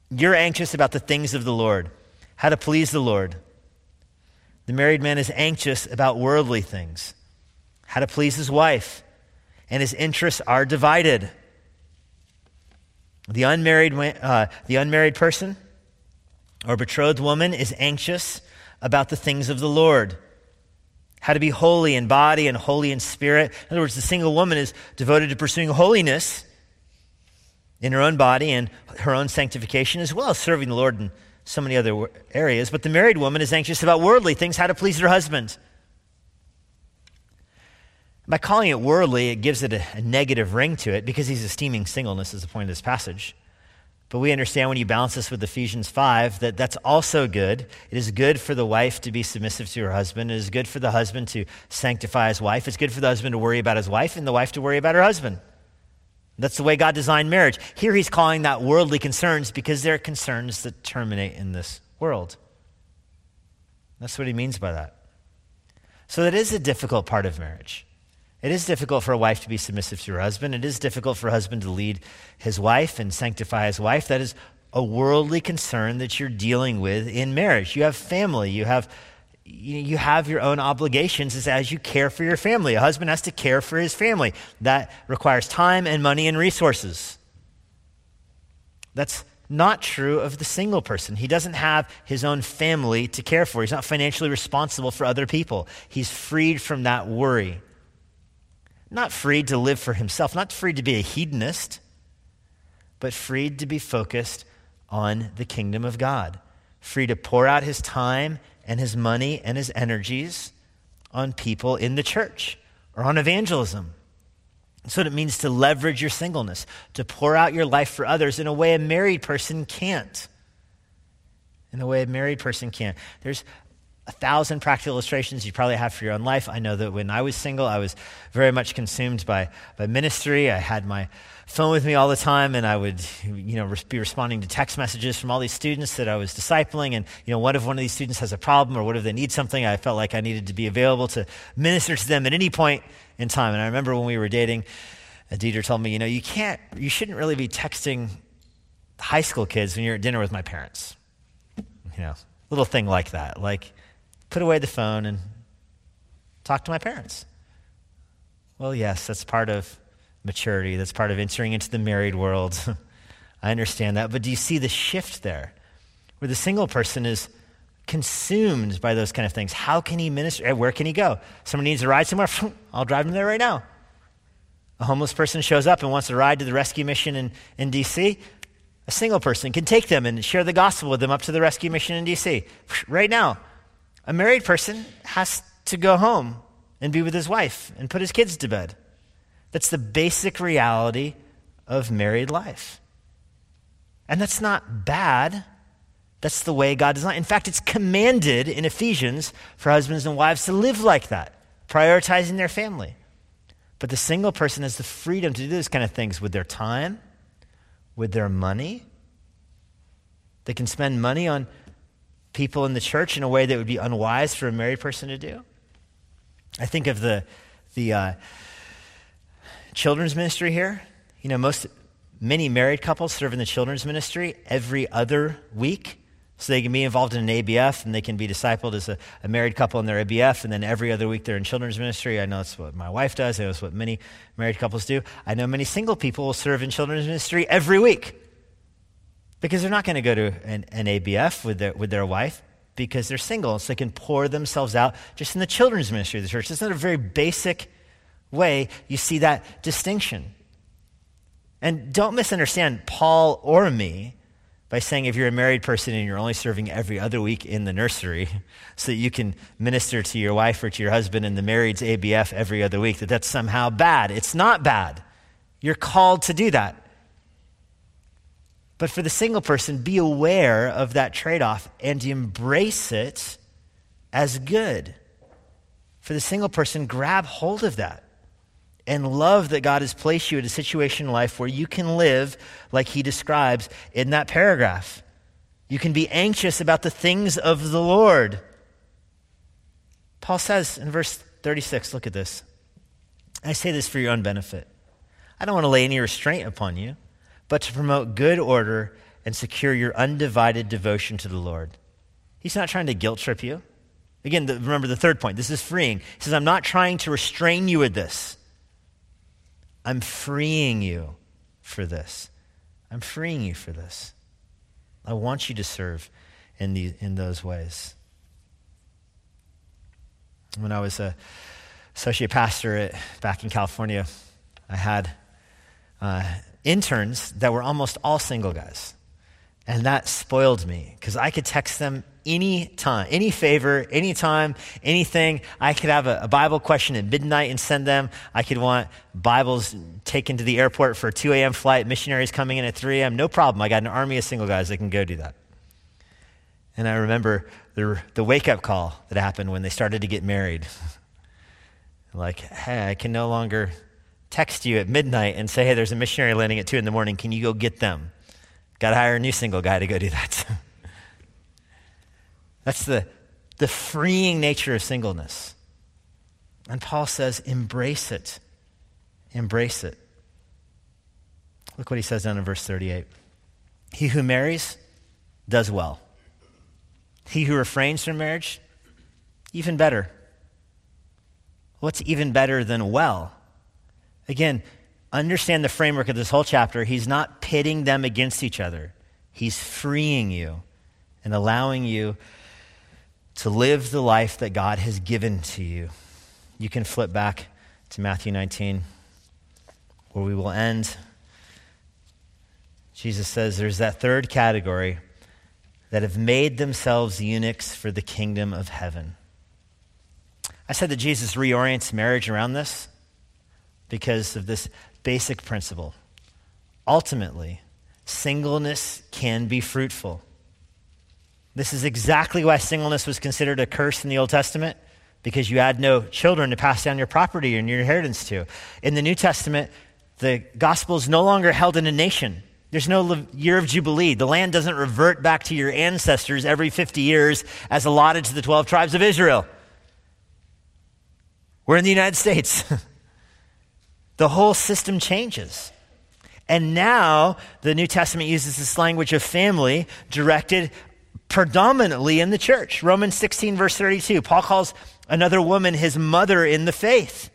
You're anxious about the things of the Lord, how to please the Lord. The married man is anxious about worldly things how to please his wife, and his interests are divided. The unmarried, uh, the unmarried person or betrothed woman is anxious about the things of the Lord. How to be holy in body and holy in spirit. In other words, the single woman is devoted to pursuing holiness in her own body and her own sanctification, as well as serving the Lord in so many other areas. But the married woman is anxious about worldly things, how to please her husband. By calling it worldly, it gives it a, a negative ring to it because he's esteeming singleness as the point of this passage. But we understand when you balance this with Ephesians 5 that that's also good. It is good for the wife to be submissive to her husband. It is good for the husband to sanctify his wife. It's good for the husband to worry about his wife and the wife to worry about her husband. That's the way God designed marriage. Here he's calling that worldly concerns because they're concerns that terminate in this world. That's what he means by that. So that is a difficult part of marriage. It is difficult for a wife to be submissive to her husband. It is difficult for a husband to lead his wife and sanctify his wife. That is a worldly concern that you're dealing with in marriage. You have family, you have you have your own obligations as you care for your family. A husband has to care for his family. That requires time and money and resources. That's not true of the single person. He doesn't have his own family to care for. He's not financially responsible for other people. He's freed from that worry. Not freed to live for himself, not freed to be a hedonist, but freed to be focused on the kingdom of God. Free to pour out his time and his money and his energies on people in the church or on evangelism. That's what it means to leverage your singleness, to pour out your life for others in a way a married person can't. In a way a married person can't. There's a thousand practical illustrations you probably have for your own life. I know that when I was single, I was very much consumed by, by ministry. I had my phone with me all the time, and I would, you know, be responding to text messages from all these students that I was discipling. And, you know, what if one of these students has a problem or what if they need something? I felt like I needed to be available to minister to them at any point in time. And I remember when we were dating, Deidre told me, you know, you can't, you shouldn't really be texting high school kids when you're at dinner with my parents. You know, little thing like that. Like, put away the phone and talk to my parents. Well, yes, that's part of maturity. That's part of entering into the married world. [laughs] I understand that. But do you see the shift there? Where the single person is consumed by those kind of things. How can he minister? Eh, where can he go? Someone needs a ride somewhere? [laughs] I'll drive him there right now. A homeless person shows up and wants a ride to the rescue mission in, in D.C. A single person can take them and share the gospel with them up to the rescue mission in D.C. right now. A married person has to go home and be with his wife and put his kids to bed. That's the basic reality of married life. And that's not bad. That's the way God designed. In fact, it's commanded in Ephesians for husbands and wives to live like that, prioritizing their family. But the single person has the freedom to do those kind of things with their time, with their money. They can spend money on people in the church in a way that would be unwise for a married person to do. I think of the, the uh, children's ministry here. You know, most, many married couples serve in the children's ministry every other week. So they can be involved in an ABF and they can be discipled as a, a, married couple in their ABF, and then every other week they're in children's ministry. I know that's what my wife does. I know what many married couples do. I know many single people will serve in children's ministry every week because they're not going to go to an, an, ABF with their, with their wife because they're single. So they can pour themselves out just in the children's ministry of the church. It's not a very basic way you see that distinction. And don't misunderstand Paul or me by saying if you're a married person and you're only serving every other week in the nursery [laughs] so that you can minister to your wife or to your husband in the married's ABF every other week, that that's somehow bad. It's not bad. You're called to do that. But for the single person, be aware of that trade off and embrace it as good. For the single person, grab hold of that and love that God has placed you in a situation in life where you can live like he describes in that paragraph. You can be anxious about the things of the Lord. Paul says in verse 36, look at this. I say this for your own benefit. I don't want to lay any restraint upon you but to promote good order and secure your undivided devotion to the Lord. He's not trying to guilt trip you. Again, the, remember the third point. This is freeing. He says, I'm not trying to restrain you with this. I'm freeing you for this. I'm freeing you for this. I want you to serve in, the, in those ways. When I was a associate pastor at, back in California, I had uh, interns that were almost all single guys. And that spoiled me because I could text them any time, any favor, anytime, anything. I could have a, a, Bible question at midnight and send them. I could want Bibles taken to the airport for a 2 a.m. flight, missionaries coming in at 3 a.m. No problem. I got an army of single guys that can go do that. And I remember the, the wake up call that happened when they started to get married. [laughs] like, hey, I can no longer text you at midnight and say, hey, there's a missionary landing at 2 in the morning. Can you go get them? Got to hire a new single guy to go do that. [laughs] That's the, the freeing nature of singleness. And Paul says, embrace it. Embrace it. Look what he says down in verse 38. He who marries does well. He who refrains from marriage, even better. What's even better than well? Again, understand the framework of this whole chapter. He's not pitting them against each other, he's freeing you and allowing you to live the life that God has given to you. You can flip back to Matthew 19, where we will end. Jesus says there's that third category that have made themselves eunuchs for the kingdom of heaven. I said that Jesus reorients marriage around this because of this basic principle. Ultimately, singleness can be fruitful. This is exactly why singleness was considered a curse in the Old Testament, because you had no children to pass down your property and your inheritance to. In the New Testament, the gospel is no longer held in a nation. There's no year of Jubilee. The land doesn't revert back to your ancestors every 50 years as allotted to the 12 tribes of Israel. We're in the United States. [laughs] the whole system changes. And now the New Testament uses this language of family directed predominantly in the church. Romans 16, verse 32, Paul calls another woman his mother in the faith.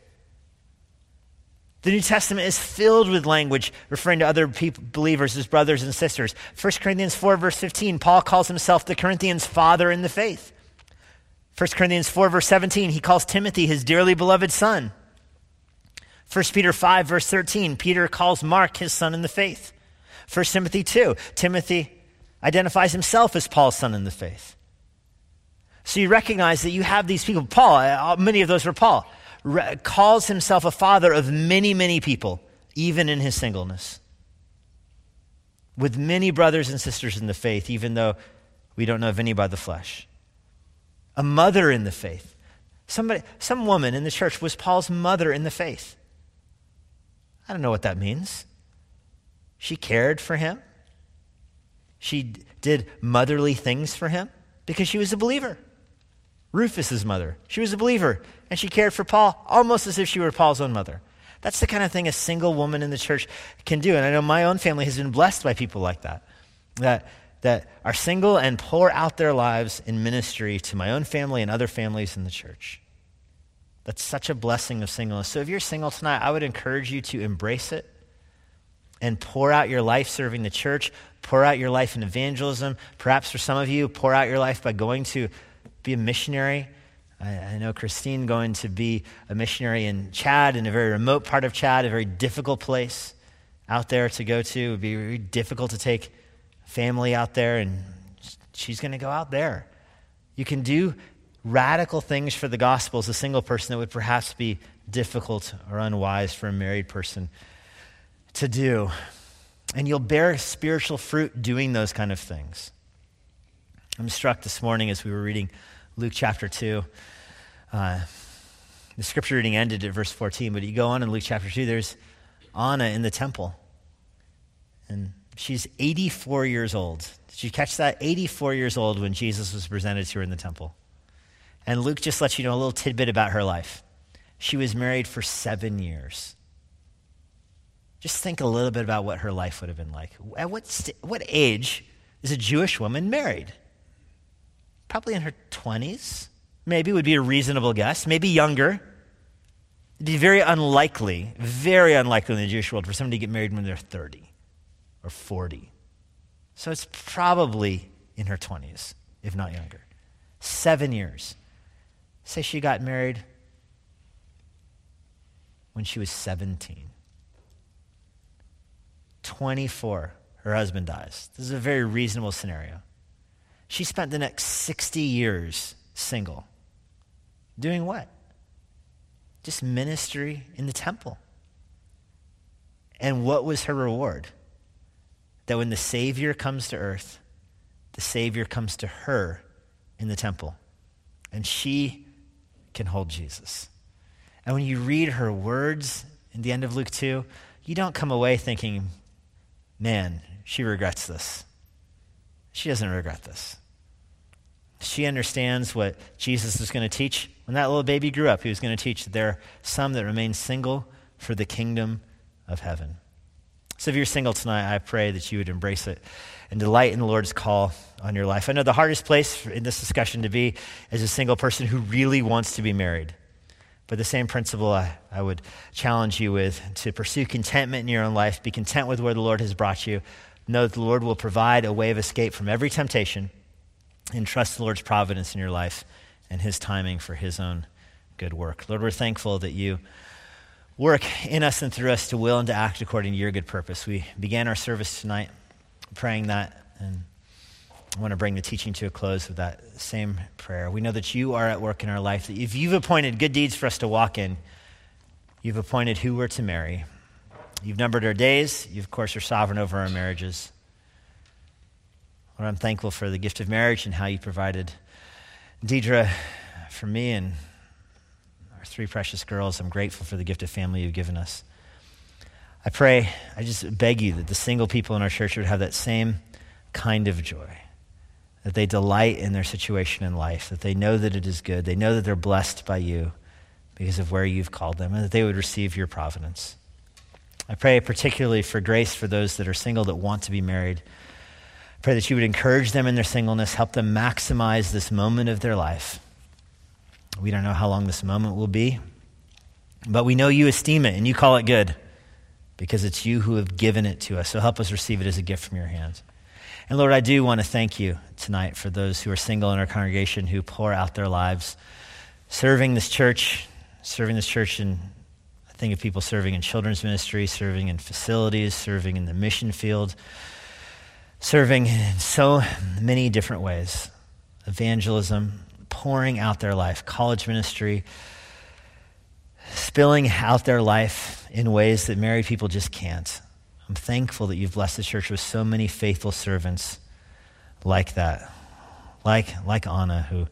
The New Testament is filled with language referring to other people, believers as brothers and sisters. 1 Corinthians 4, verse 15, Paul calls himself the Corinthians' father in the faith. 1 Corinthians 4, verse 17, he calls Timothy his dearly beloved son. 1 Peter 5, verse 13, Peter calls Mark his son in the faith. 1 Timothy 2, Timothy identifies himself as Paul's son in the faith. So you recognize that you have these people. Paul, uh, many of those were Paul, calls himself a father of many, many people, even in his singleness. With many brothers and sisters in the faith, even though we don't know of any by the flesh. A mother in the faith. Somebody, some woman in the church was Paul's mother in the faith. I don't know what that means. She cared for him. She did motherly things for him because she was a believer. Rufus's mother, she was a believer, and she cared for Paul almost as if she were Paul's own mother. That's the kind of thing a single woman in the church can do. And I know my own family has been blessed by people like that, that, that are single and pour out their lives in ministry to my own family and other families in the church. That's such a blessing of singleness. So if you're single tonight, I would encourage you to embrace it and pour out your life serving the church, pour out your life in evangelism. Perhaps for some of you, pour out your life by going to be a missionary. I, I, know Christine going to be a missionary in Chad, in a very remote part of Chad, a very difficult place out there to go to. It would be very difficult to take family out there, and she's going to go out there. You can do radical things for the gospel as a single person that would perhaps be difficult or unwise for a married person to do. And you'll bear spiritual fruit doing those kind of things. I'm struck this morning as we were reading Luke chapter 2. Uh, the scripture reading ended at verse 14, but you go on in Luke chapter 2, there's Anna in the temple. And she's 84 years old. Did you catch that? 84 years old when Jesus was presented to her in the temple. And Luke just lets you know a little tidbit about her life. She was married for seven years. Just think a little bit about what her life would have been like. At what, st- what age is a Jewish woman married? Probably in her 20s, maybe would be a reasonable guess, maybe younger. It'd be very unlikely, very unlikely in the Jewish world for somebody to get married when they're 30 or 40. So it's probably in her 20s, if not younger. Seven years. Say she got married when she was 17. 24. her husband dies. This is a very reasonable scenario. She spent the next 60 years single. Doing what? Just ministry in the temple. And what was her reward? That when the Savior comes to earth, the Savior comes to her in the temple. And she can hold Jesus. And when you read her words in the end of Luke 2, you don't come away thinking, man, she regrets this. She doesn't regret this. She understands what Jesus is going to teach. When that little baby grew up, he was going to teach that there are some that remain single for the kingdom of heaven. So if you're single tonight, I pray that you would embrace it and delight in the Lord's call on your life. I know the hardest place in this discussion to be is a single person who really wants to be married. But the same principle I, I would challenge you with to pursue contentment in your own life, be content with where the Lord has brought you. Know that the Lord will provide a way of escape from every temptation, and trust the Lord's providence in your life and His timing for His own good work. Lord, we're thankful that you work in us and through us to will and to act according to your good purpose. We began our service tonight praying that, and I want to bring the teaching to a close with that same prayer. We know that you are at work in our life, that if you've appointed good deeds for us to walk in, you've appointed who we're to marry. You've numbered our days. You, of course, are sovereign over our marriages. Lord, I'm thankful for the gift of marriage and how you provided Deidre for me and our three precious girls. I'm grateful for the gift of family you've given us. I pray, I just beg you that the single people in our church would have that same kind of joy that they delight in their situation in life, that they know that it is good, they know that they're blessed by you because of where you've called them, and that they would receive your providence. I pray particularly for grace for those that are single that want to be married. I pray that you would encourage them in their singleness, help them maximize this moment of their life. We don't know how long this moment will be, but we know you esteem it and you call it good because it's you who have given it to us. So help us receive it as a gift from your hands. And Lord, I do want to thank you tonight for those who are single in our congregation who pour out their lives serving this church, serving this church in I think of people serving in children's ministry, serving in facilities, serving in the mission field, serving in so many different ways. Evangelism, pouring out their life, college ministry, spilling out their life in ways that married people just can't. I'm thankful that you've blessed the church with so many faithful servants like that, like, like Anna, who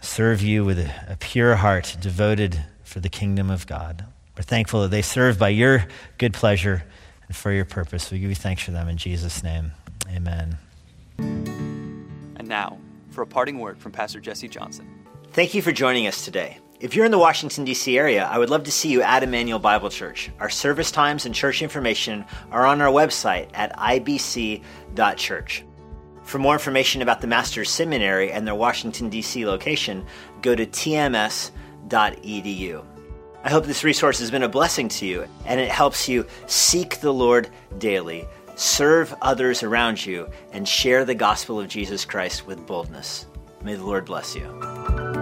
serve you with a, a pure heart, devoted for the kingdom of God. We're thankful that they serve by your good pleasure and for your purpose. We give you thanks for them in Jesus' name. Amen. And now, for a parting word from Pastor Jesse Johnson. Thank you for joining us today. If you're in the Washington, D.C. area, I would love to see you at Immanuel Bible Church. Our service times and church information are on our website at ibc.church. For more information about the Master's Seminary and their Washington, D.C. location, go to tms.edu. I hope this resource has been a blessing to you and it helps you seek the Lord daily, serve others around you, and share the gospel of Jesus Christ with boldness. May the Lord bless you.